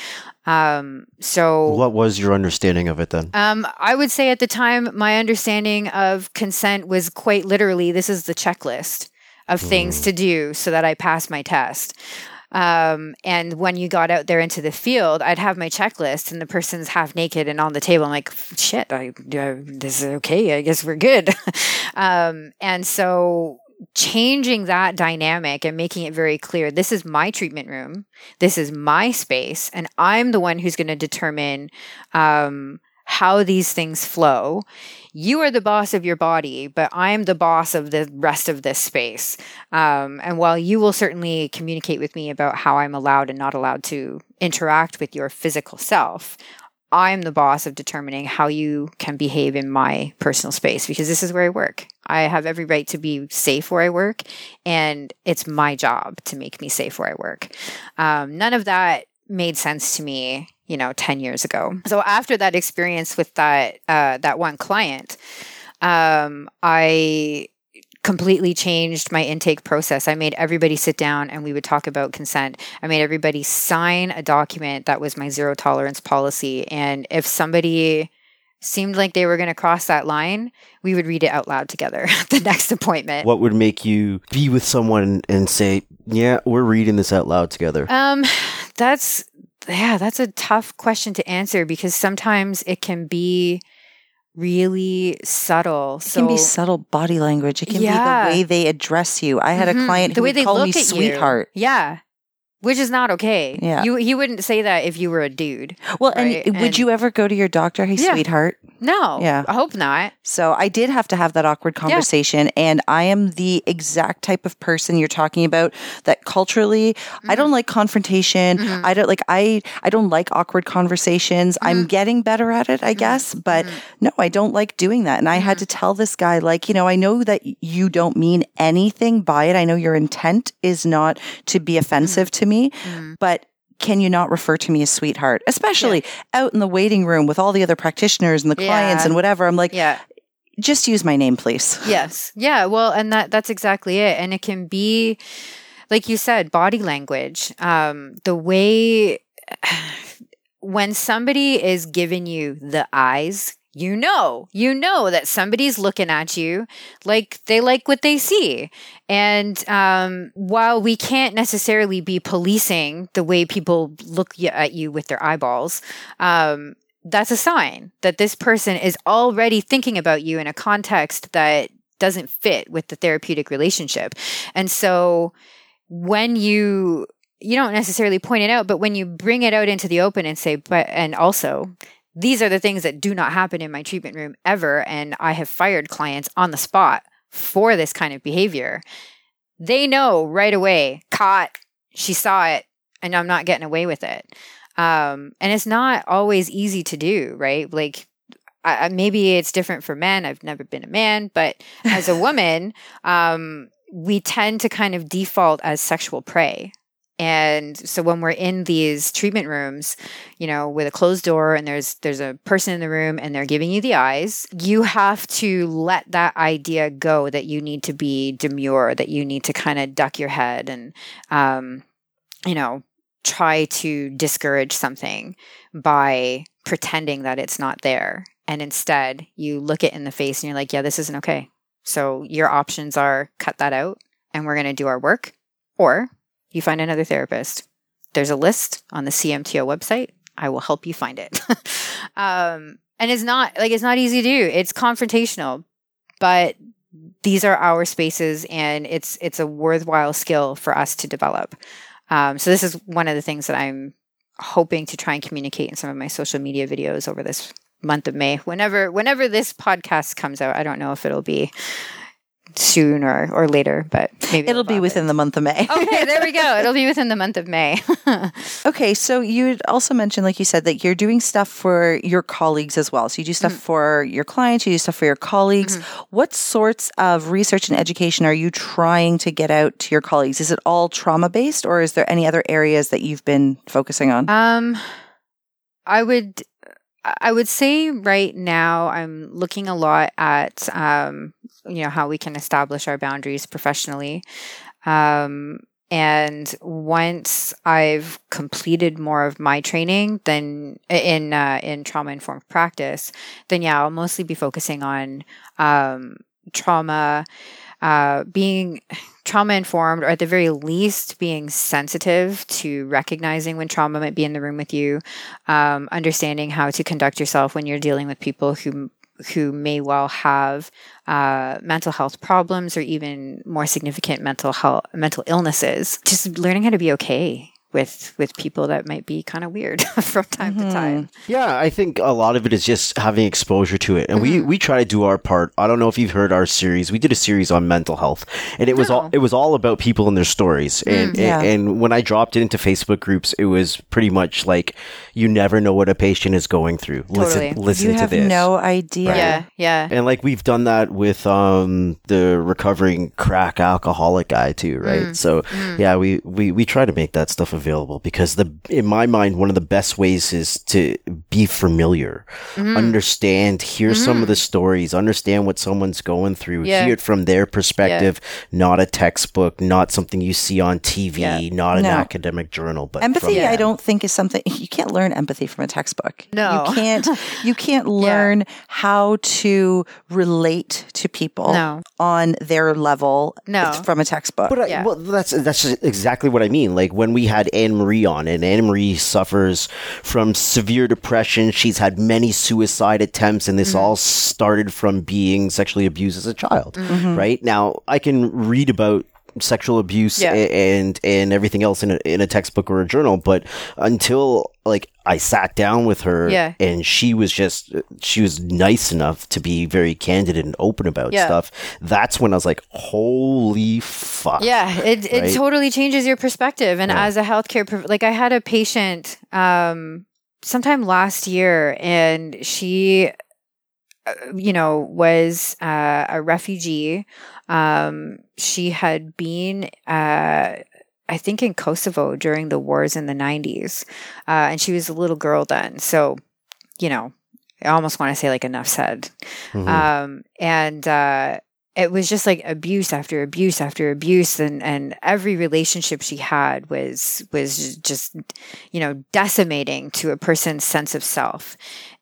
Um, so what was your understanding of it then? Um, I would say at the time, my understanding of consent was quite literally, this is the checklist of things mm. to do so that I pass my test. Um, and when you got out there into the field, I'd have my checklist, and the person's half naked and on the table. I'm like, shit, I, I this is okay. I guess we're good. <laughs> um, and so changing that dynamic and making it very clear this is my treatment room, this is my space, and I'm the one who's going to determine um, how these things flow. You are the boss of your body, but I'm the boss of the rest of this space. Um, and while you will certainly communicate with me about how I'm allowed and not allowed to interact with your physical self, I'm the boss of determining how you can behave in my personal space because this is where I work. I have every right to be safe where I work, and it's my job to make me safe where I work. Um, none of that made sense to me you know 10 years ago so after that experience with that uh, that one client um, i completely changed my intake process i made everybody sit down and we would talk about consent i made everybody sign a document that was my zero tolerance policy and if somebody seemed like they were going to cross that line, we would read it out loud together <laughs> at the next appointment. What would make you be with someone and say, Yeah, we're reading this out loud together. Um, that's yeah, that's a tough question to answer because sometimes it can be really subtle. It so can be subtle body language. It can Yeah. be the way they address you. I had a Mhm. client the who way would they call me at you. sweetheart. Yeah. Which is not okay. Yeah. You he wouldn't say that if you were a dude. Well, Right, and would you ever go to your doctor, hey, Yeah. sweetheart? No. Yeah. I hope not. So I did have to have that awkward conversation. And I am the exact type of person you're talking about that culturally, I don't mm-hmm. like confrontation. Mhm. I don't like, I, I don't like awkward conversations. I'm mm-hmm. getting better at it, I mm-hmm. guess. But no, I don't like doing that. And I had to tell this guy, like, you know, I know that you don't mean anything by it. I know your intent is not to be offensive to me, Mhm. but can you not refer to me as sweetheart, especially out in the waiting room with all the other practitioners and the clients Yeah. and whatever? I'm like, Yeah. just use my name, please. Yes. Yeah. Well, and that that's exactly it. And it can be, like you said, body language. Um, the way <sighs> when somebody is giving you the eyes, you know, you know that somebody's looking at you like they like what they see. And um, while we can't necessarily be policing the way people look at you with their eyeballs, um, that's a sign that this person is already thinking about you in a context that doesn't fit with the therapeutic relationship. And so when you you don't necessarily point it out, but when you bring it out into the open and say, but and also these are the things that do not happen in my treatment room ever, and I have fired clients on the spot for this kind of behavior. They know right away, caught, she saw it, and I'm not getting away with it. Um, and it's not always easy to do, right? Like, I, maybe it's different for men. I've never been a man, but as a <laughs> woman, um, we tend to kind of default as sexual prey. And so when we're in these treatment rooms, you know, with a closed door and there's there's a person in the room and they're giving you the eyes, you have to let that idea go that you need to be demure, that you need to kind of duck your head and um, you know, try to discourage something by pretending that it's not there. And instead, you look it in the face and you're like, yeah, this isn't okay. So your options are cut that out and we're going to do our work, or you find another therapist. There's a list on the CMTO website. I will help you find it. <laughs> um, and it's not like it's not easy to do. It's confrontational, but these are our spaces, and it's it's a worthwhile skill for us to develop. Um, so this is one of the things that I'm hoping to try and communicate in some of my social media videos over this month of May. Whenever whenever this podcast comes out, I don't know if it'll be soon or or later, but maybe It'll be within the month of May. okay, there we go. <laughs> It'll be within the month of May. <laughs> Okay, so you also mentioned, like you said, that you're doing stuff for your colleagues as well. So you do stuff for your clients, you do stuff for your colleagues. What sorts of research and education are you trying to get out to your colleagues? Is it all trauma based, or is there any other areas that you've been focusing on? Um, I would, I would say right now I'm looking a lot at, um, you know, how we can establish our boundaries professionally. Um, and once I've completed more of my training, then in uh, in trauma informed practice, then yeah, I'll mostly be focusing on um, trauma, uh, being trauma informed, or at the very least, being sensitive to recognizing when trauma might be in the room with you, um, understanding how to conduct yourself when you're dealing with people who who may well have uh, mental health problems or even more significant mental health mental illnesses. Just learning how to be okay with with people that might be kind of weird <laughs> from time to time. Yeah, I think a lot of it is just having exposure to it, and we Mm-hmm. we try to do our part. I don't know if you've heard our series. We did a series on mental health, and it was all it was all about people and their stories. And, yeah. and and when I dropped it into Facebook groups, it was pretty much like you never know what a patient is going through. Totally. Listen, listen you to have this. no idea. Yeah, yeah. And like we've done that with um the recovering crack alcoholic guy too, right? Mm. So yeah, we, we we try to make that stuff available because the in my mind one of the best ways is to be familiar, Mm-hmm. understand, hear some of the stories, understand what someone's going through, Yeah. hear it from their perspective, not a textbook, not something you see on TV, Yeah. not an No. academic journal, but Empathy, from I don't think is something <laughs> you can't learn empathy from a textbook. No. you can't. You can't <laughs> learn how to relate to people No. on their level No. from a textbook. But I, Yeah. well, that's that's exactly what I mean. Like when we had Anne Marie on, and Anne Marie suffers from severe depression. She's had many suicide attempts, and this Mm-hmm. all started from being sexually abused as a child. Mm-hmm. Right now, I can read about sexual abuse Yeah. and and everything else in a, in a textbook or a journal, but until like I sat down with her, Yeah. and she was just she was nice enough to be very candid and open about Yeah. stuff. That's when I was like, holy fuck. Yeah, it it totally changes your perspective. And as a healthcare, like I had a patient um, sometime last year, and she, uh, you know, was uh, a refugee. Um, she had been. Uh, I think in Kosovo during the wars in the 90s. Uh, and she was a little girl then. So, you know, I almost want to say like enough said. Mhm. Um, and uh, it was just like abuse after abuse after abuse, and and every relationship she had was was just you know decimating to a person's sense of self.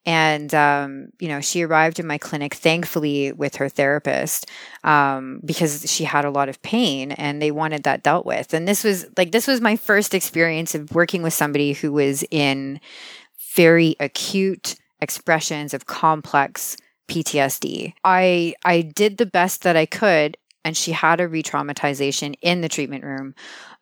And um, you know, she arrived in my clinic thankfully with her therapist um, because she had a lot of pain, and they wanted that dealt with. And this was like this was my first experience of working with somebody who was in very acute expressions of complex PTSD. I I did the best that I could and she had a re-traumatization in the treatment room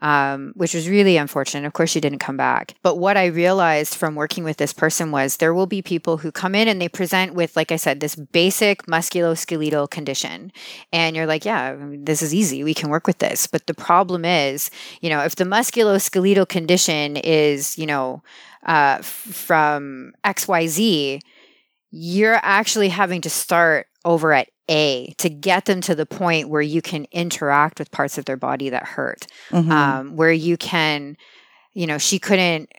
um, which was really unfortunate. Of course she didn't come back. But what i realized from working with this person was there will be people who come in and they present with like i said this basic musculoskeletal condition. And you're like yeah this is easy. We can work with this. But the problem is you know if the musculoskeletal condition is you know uh, from xyz you're actually having to start over at A to get them to the point where you can interact with parts of their body that hurt, Mhm. um, where you can, you know, she couldn't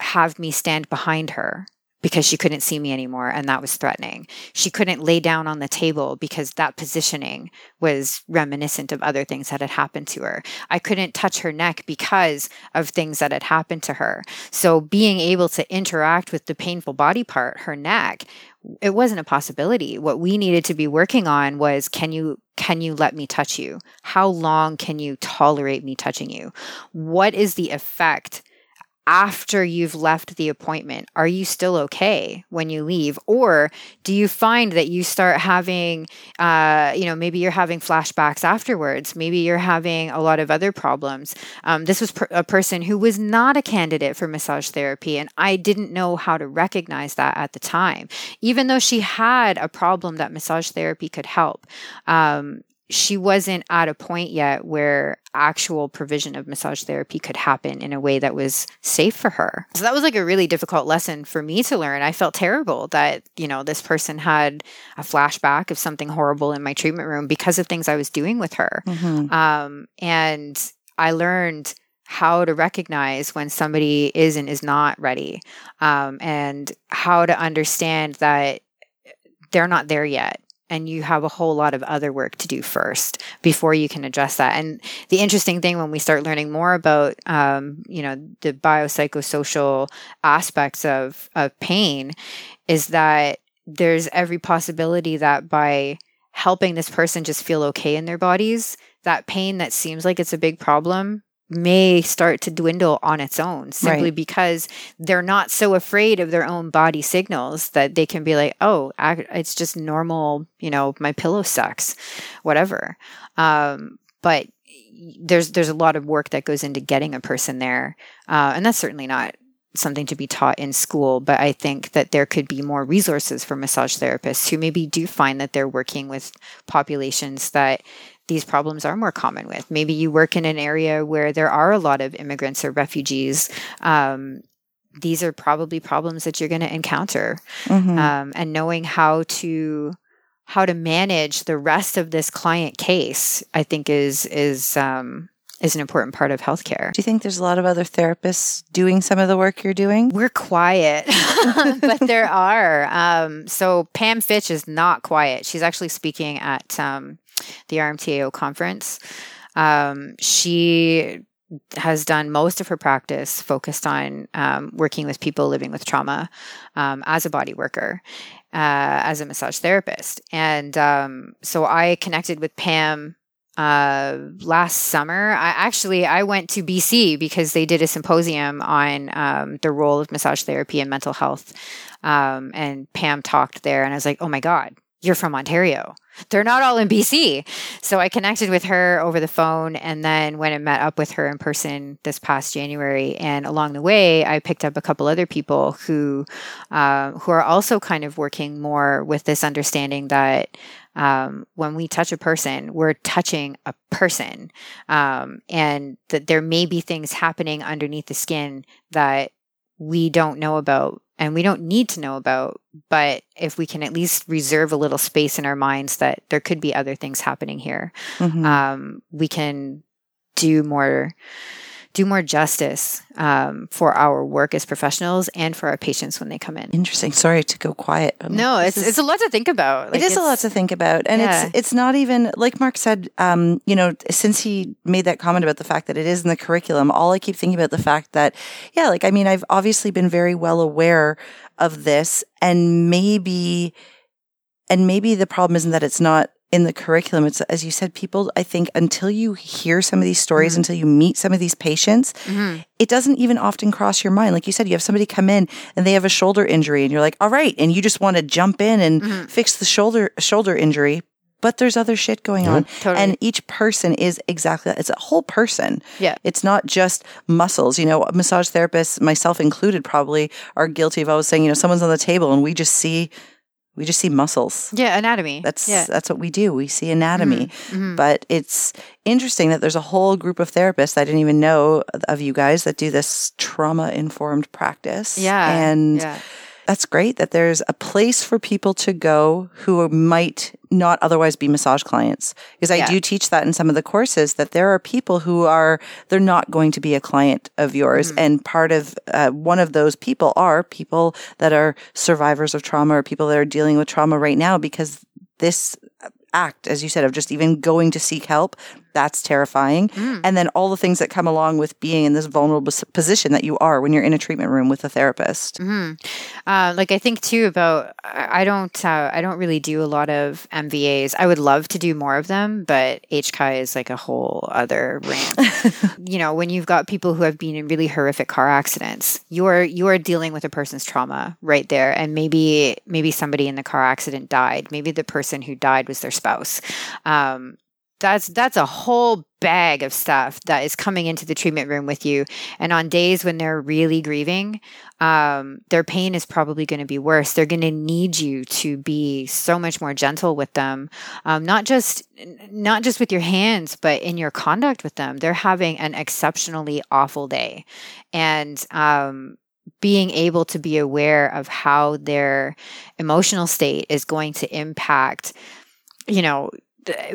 have me stand behind her because she couldn't see me anymore and that was threatening. She couldn't lay down on the table because that positioning was reminiscent of other things that had happened to her. I couldn't touch her neck because of things that had happened to her. So being able to interact with the painful body part, her neck, it wasn't a possibility. What we needed to be working on was can you can you let me touch you? How long can you tolerate me touching you? What is the effect after you've left the appointment? Are you still okay when you leave? Or do you find that you start having, uh, you know, maybe you're having flashbacks afterwards? Maybe you're having a lot of other problems. Um, this was per- a person who was not a candidate for massage therapy, and I didn't know how to recognize that at the time. Even though she had a problem that massage therapy could help, um, she wasn't at a point yet where actual provision of massage therapy could happen in a way that was safe for her. So that was like a really difficult lesson for me to learn. I felt terrible that, you know, this person had a flashback of something horrible in my treatment room because of things I was doing with her. Mhm. Um, and I learned how to recognize when somebody is and is not ready, um, and how to understand that they're not there yet. And you have a whole lot of other work to do first before you can address that. And the interesting thing when we start learning more about, um, you know, the biopsychosocial aspects of, of pain is that there's every possibility that by helping this person just feel okay in their bodies, that pain that seems like it's a big problem may start to dwindle on its own simply Right. because they're not so afraid of their own body signals that they can be like, oh, ac- it's just normal, you know, my pillow sucks, whatever. Um, but there's there's a lot of work that goes into getting a person there, uh, and that's certainly not something to be taught in school. But I think that there could be more resources for massage therapists who maybe do find that they're working with populations that these problems are more common with. Maybe you work in an area where there are a lot of immigrants or refugees. Um, these are probably problems that you're going to encounter, Mhm. um, and knowing how to how to manage the rest of this client case, I think is is um, is an important part of healthcare. Do you think there's a lot of other therapists doing some of the work you're doing? We're quiet, <laughs> but there are. Um, so Pam Fitch is not quiet. She's actually speaking at um, the RMTAO conference. Um, she has done most of her practice focused on um, working with people living with trauma um, as a body worker, uh, as a massage therapist. And um, so I connected with Pam uh, last summer. I actually I went to BC because they did a symposium on um, the role of massage therapy and mental health. Um, and Pam talked there, and I was like, "Oh my god, you're from Ontario." They're not all in BC. So I connected with her over the phone and then went and met up with her in person this past January. And along the way, I picked up a couple other people who uh, who are also kind of working more with this understanding that um, when we touch a person, we're touching a person, um, and that there may be things happening underneath the skin that we don't know about and we don't need to know about. But if we can at least reserve a little space in our minds that there could be other things happening here, mm-hmm. um, we can do more do more justice um, for our work as professionals and for our patients when they come in. Interesting. Sorry to go quiet. No, it's is, it's a lot to think about. Like it is a lot to think about, and yeah. it's it's not even like Mark said. Um, you know, since he made that comment about the fact that it is in the curriculum, all I keep thinking about the fact that, yeah, like I mean, I've obviously been very well aware of this, and maybe, and maybe the problem isn't that it's not in the curriculum. It's, as you said, people, I think, until you hear some of these stories, mm-hmm. until you meet some of these patients, mm-hmm. it doesn't even often cross your mind. Like you said, you have somebody come in and they have a shoulder injury and you're like, all right. And you just want to jump in and mm-hmm. fix the shoulder, shoulder injury. But there's other shit going on. Totally. And each person is exactly that. It's a whole person. Yeah. It's not just muscles. You know, massage therapists, myself included, probably are guilty of always saying, you know, someone's on the table and we just see we just see muscles. Yeah, anatomy. That's yeah. that's what we do. We see anatomy. Mm-hmm. mm-hmm. But it's interesting that there's a whole group of therapists I didn't even know of you guys that do this trauma informed practice. Yeah. And yeah that's great that there's a place for people to go who might not otherwise be massage clients. Because I yeah. do teach that in some of the courses that there are people who are, they're not going to be a client of yours. Mm-hmm. And part of, uh, one of those people are people that are survivors of trauma or people that are dealing with trauma right now because this act, as you said, of just even going to seek help, that's terrifying. Mm. And then all the things that come along with being in this vulnerable position that you are when you're in a treatment room with a therapist. Mm-hmm. Uh, like I think too about I don't uh, I don't really do a lot of MVAs. I would love to do more of them, but HCI is like a whole other rant. <laughs> you know, when you've got people who have been in really horrific car accidents, you're you're dealing with a person's trauma right there, and maybe maybe somebody in the car accident died. Maybe the person who died was their spouse. Um, that's that's a whole bag of stuff that is coming into the treatment room with you. And on days when they're really grieving um, their pain is probably going to be worse. They're going to need you to be so much more gentle with them um, not just not just with your hands but in your conduct with them. They're having an exceptionally awful day. And um, being able to be aware of how their emotional state is going to impact you know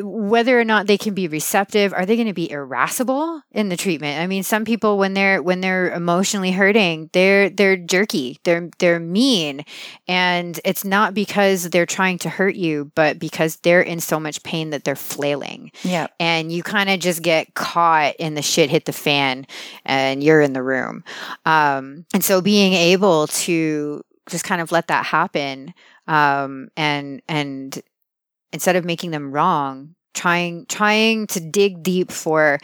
whether or not they can be receptive are they going to be irascible in the treatment? I mean some people when they're when they're emotionally hurting they're they're jerky they're they're mean. And it's not because they're trying to hurt you but because they're in so much pain that they're flailing. Yeah. And you kind of just get caught in the shit hit the fan and you're in the room. Um, and so being able to just kind of let that happen um, and and instead of making them wrong trying trying to dig deep for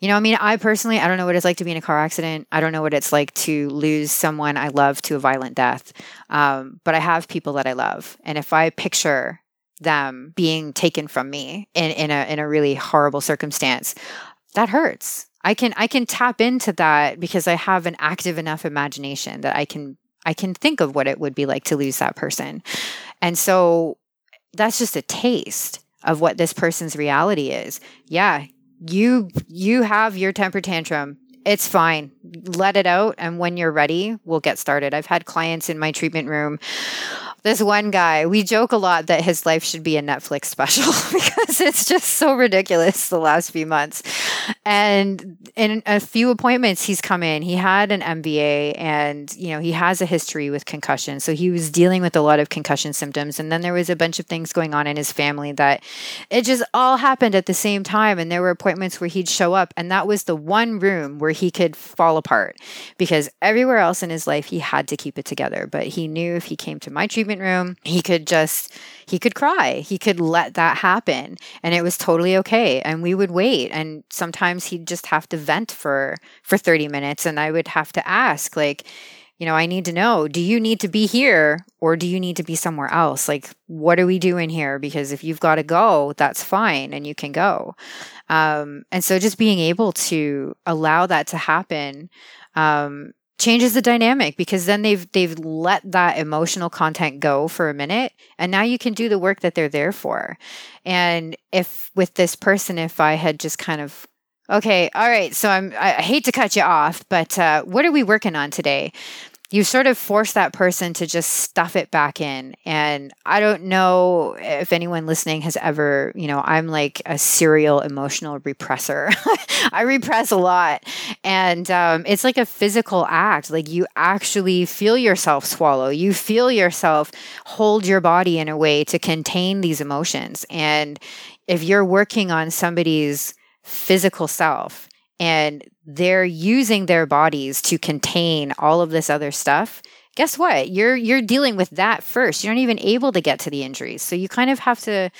you know i mean i personally i don't know what it's like to be in a car accident. I don't know what it's like to lose someone i love to a violent death. Um, but i have people that i love. And if i picture them being taken from me in, in a in a really horrible circumstance that hurts. I can i can tap into that because i have an active enough imagination that i can i can think of what it would be like to lose that person. And so that's just a taste of what this person's reality is. Yeah, you you have your temper tantrum. It's fine. Let it out and when you're ready, we'll get started. I've had clients in my treatment room this one guy, we joke a lot that his life should be a Netflix special <laughs> because it's just so ridiculous the last few months. And in a few appointments he's come in, he had an MVA and, you know, he has a history with concussion. So he was dealing with a lot of concussion symptoms. And then there was a bunch of things going on in his family that it just all happened at the same time. And there were appointments where he'd show up and that was the one room where he could fall apart because everywhere else in his life he had to keep it together. But he knew if he came to my treatment room, he could just he could cry. He could let that happen and it was totally okay. And we would wait. And sometimes he'd just have to vent for for 30 minutes and I would have to ask like you know, I need to know, do you need to be here or do you need to be somewhere else? Like, what are we doing here? Because if you've got to go, that's fine and you can go. Um, and so just being able to allow that to happen um, changes the dynamic because then they've they've let that emotional content go for a minute and now you can do the work that they're there for and if with this person if i had just kind of okay all right so i'm i hate to cut you off but uh, what are we working on today you sort of force that person to just stuff it back in. And I don't know if anyone listening has ever, you know, I'm like a serial emotional repressor. <laughs> I repress a lot. And um, it's like a physical act. Like you actually feel yourself swallow, you feel yourself hold your body in a way to contain these emotions. And if you're working on somebody's physical self, and they're using their bodies to contain all of this other stuff guess what? You're you're dealing with that first. You're not even able to get to the injuries. So you kind of have to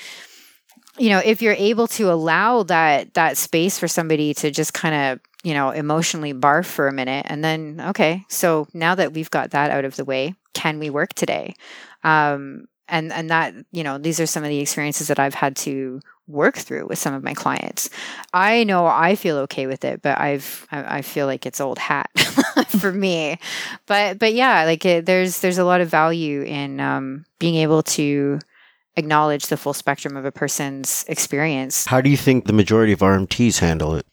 you know if you're able to allow that that space for somebody to just kind of you know emotionally barf for a minute and then okay so now that we've got that out of the way can we work today? Um and and that you know these are some of the experiences that I've had to work through with some of my clients. I know I feel okay with it, but I've I, I feel like it's old hat <laughs> for me. But but yeah, like it, there's there's a lot of value in um, being able to acknowledge the full spectrum of a person's experience. How do you think the majority of RMTs handle it?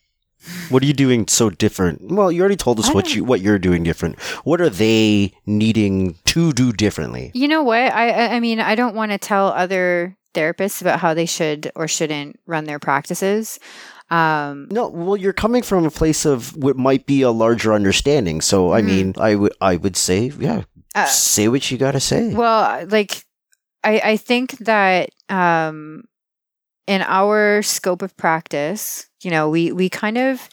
What are you doing so different? Well, you already told us what you what you're doing different. What are they needing to do differently? You know what? I I mean, I don't want to tell other therapists about how they should or shouldn't run their practices. Um, no, well, you're coming from a place of what might be a larger understanding. So, I mm-hmm. mean, I would I would say, yeah, uh, say what you got to say. Well, like, I I think that um, in our scope of practice, you know, we we kind of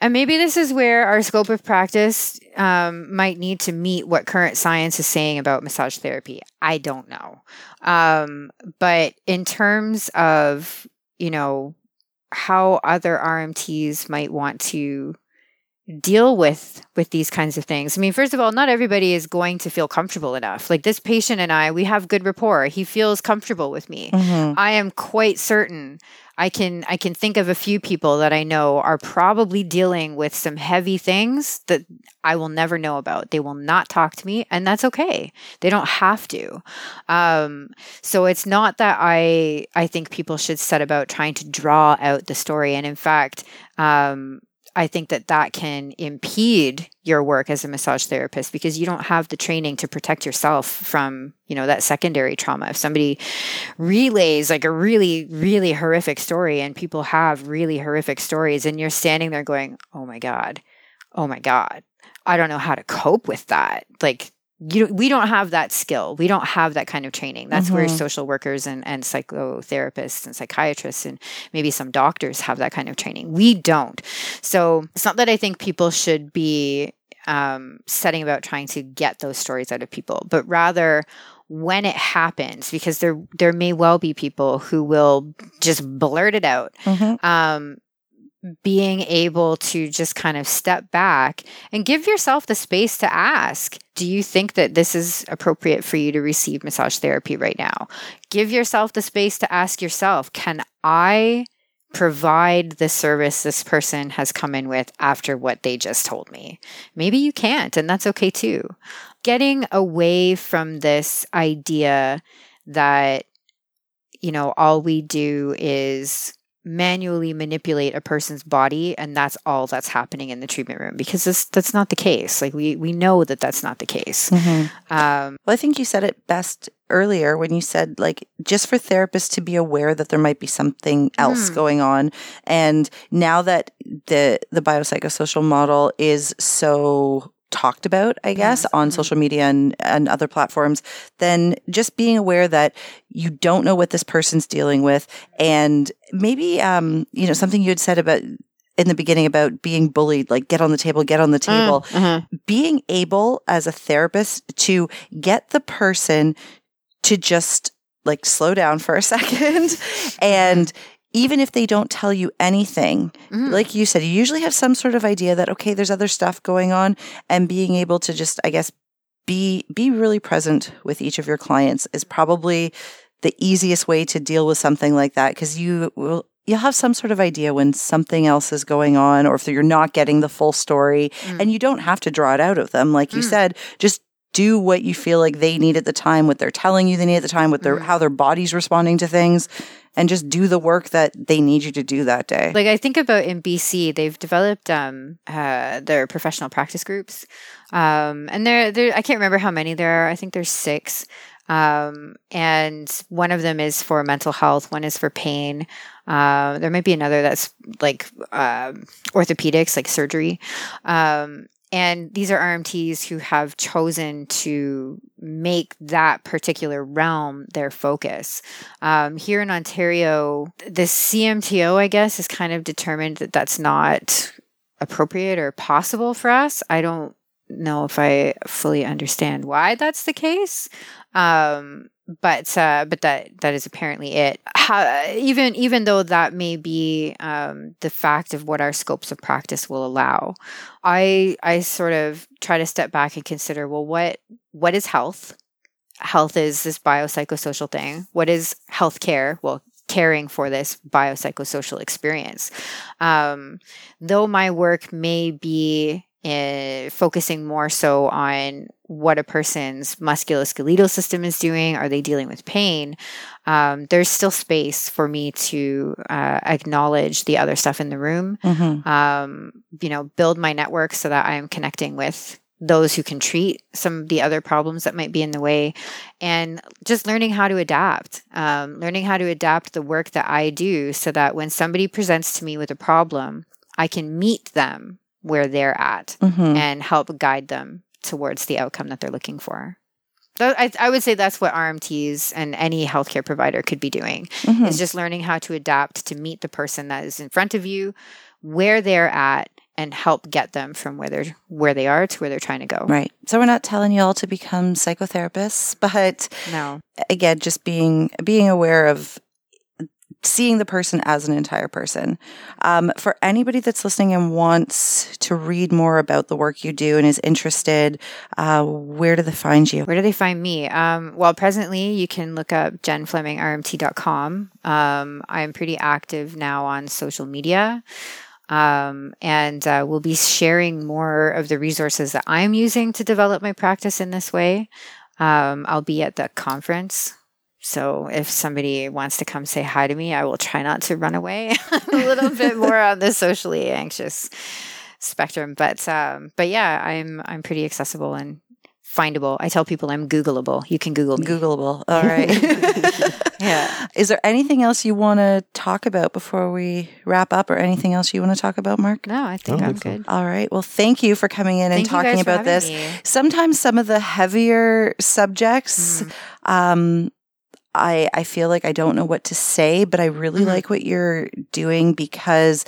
and maybe this is where our scope of practice um, might need to meet what current science is saying about massage therapy. I don't know. Um, but in terms of, you know, how other RMTs might want to deal with with these kinds of things. I mean, first of all, not everybody is going to feel comfortable enough. Like this patient and I, we have good rapport. He feels comfortable with me. Mm-hmm. I am quite certain I can I can think of a few people that I know are probably dealing with some heavy things that I will never know about. They will not talk to me, and that's okay. They don't have to. Um, so it's not that I I think people should set about trying to draw out the story. And in fact, um, I think that that can impede your work as a massage therapist because you don't have the training to protect yourself from, you know, that secondary trauma. If somebody relays like a really, really horrific story and people have really horrific stories and you're standing there going, oh my God, oh my God, I don't know how to cope with that. Like, you we don't have that skill. We don't have that kind of training. That's mm-hmm. where social workers and, and psychotherapists and psychiatrists and maybe some doctors have that kind of training. We don't. So it's not that I think people should be um, setting about trying to get those stories out of people, but rather when it happens, because there there may well be people who will just blurt it out. Mm-hmm. Um, being able to just kind of step back and give yourself the space to ask do you think that this is appropriate for you to receive massage therapy right now? Give yourself the space to ask yourself can i provide the service this person has come in with after what they just told me? Maybe you can't and that's okay too. Getting away from this idea that you know all we do is manually manipulate a person's body and that's all that's happening in the treatment room because this, that's not the case. Like we we know that that's not the case. Mm-hmm. um, well i think you said it best earlier when you said like just for therapists to be aware that there might be something else going on. And now that the the biopsychosocial model is so talked about i guess on mm-hmm. social media and, and other platforms then just being aware that you don't know what this person's dealing with. And maybe um you know something you had said about in the beginning about being bullied like get on the table get on the mm-hmm. table. Mm-hmm. Being able as a therapist to get the person to just like slow down for a <laughs> second and even if they don't tell you anything mm-hmm. like you said you usually have some sort of idea that okay there's other stuff going on and being able to just i guess be be really present with each of your clients is probably the easiest way to deal with something like that because you will you'll have some sort of idea when something else is going on or if you're not getting the full story mm. and you don't have to draw it out of them like you mm. said just do what you feel like they need at the time what they're telling you they need at the time what their how their body's responding to things and just do the work that they need you to do that day Like I think about in BC, they've developed um, uh, their professional practice groups, um, and there, there. I can't remember how many there are. I think there's six, um, and one of them is for mental health. One is for pain. Uh, there might be another that's like um orthopedics, like surgery. Um, and these are RMTs who have chosen to make that particular realm their focus. Um, here in Ontario, the CMTO, I guess, has kind of determined that that's not appropriate or possible for us. I don't know if I fully understand why that's the case. Um, but uh, but that that is apparently it. How, even even though that may be um, the fact of what our scopes of practice will allow, I I sort of try to step back and consider well what what is health? Health is this biopsychosocial thing. What is healthcare? Well, caring for this biopsychosocial experience. Um, though my work may be uh, focusing more so on what a person's musculoskeletal system is doing. Are they dealing with pain? Um, there's still space for me to uh, acknowledge the other stuff in the room. Um, you know, build my network so that I am connecting with those who can treat some of the other problems that might be in the way and just learning how to adapt um, learning how to adapt the work that i do so that when somebody presents to me with a problem i can meet them where they're at mm-hmm. and help guide them towards the outcome that they're looking for. I, I would say that's what RMTs and any healthcare provider could be doing. Mm-hmm. Is just learning how to adapt to meet the person that is in front of you, where they're at, and help get them from where they're where they are to where they're trying to go. right. So we're not telling you all to become psychotherapists <laughs> but No. again just being being aware of seeing the person as an entire person um, for anybody that's listening and wants to read more about the work you do and is interested uh, where do they find you Where do they find me? Um, well, presently you can look up jenflemingrmt.com. Um, I'm pretty active now on social media. Um, and uh, we'll be sharing more of the resources that I'm using to develop my practice in this way. Um, I'll be at the conference. So if somebody wants to come say hi to me, I will try not to run away. <laughs> A little <laughs> bit more on the socially anxious spectrum, but um, but yeah, I'm I'm pretty accessible and findable. I tell people I'm Googleable. You can Google me. googleable all right <laughs> Yeah. is there anything else you want to talk about before we wrap up or anything else you want to talk about mark No, I think I I'm think so. good. All right. Well, thank you for coming in and Thank you talking about this. me. Sometimes some of the heavier subjects, Mm-hmm. um, I I feel like I don't know what to say, but I really Mhm. like what you're doing because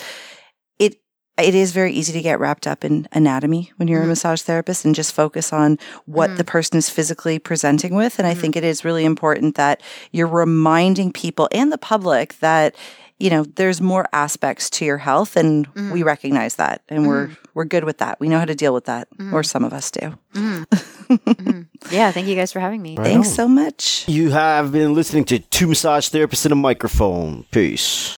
it it is very easy to get wrapped up in anatomy when you're Mhm. a massage therapist and just focus on what Mhm. the person is physically presenting with. And I Mhm. think it is really important that you're reminding people and the public that you know there's more aspects to your health and Mhm. we recognize that and we're we're good with that we know how to deal with that Mhm. or some of us do. Yeah, thank you guys for having me. Right thanks on. so much You have been listening to Two Massage Therapists in a Microphone. Peace.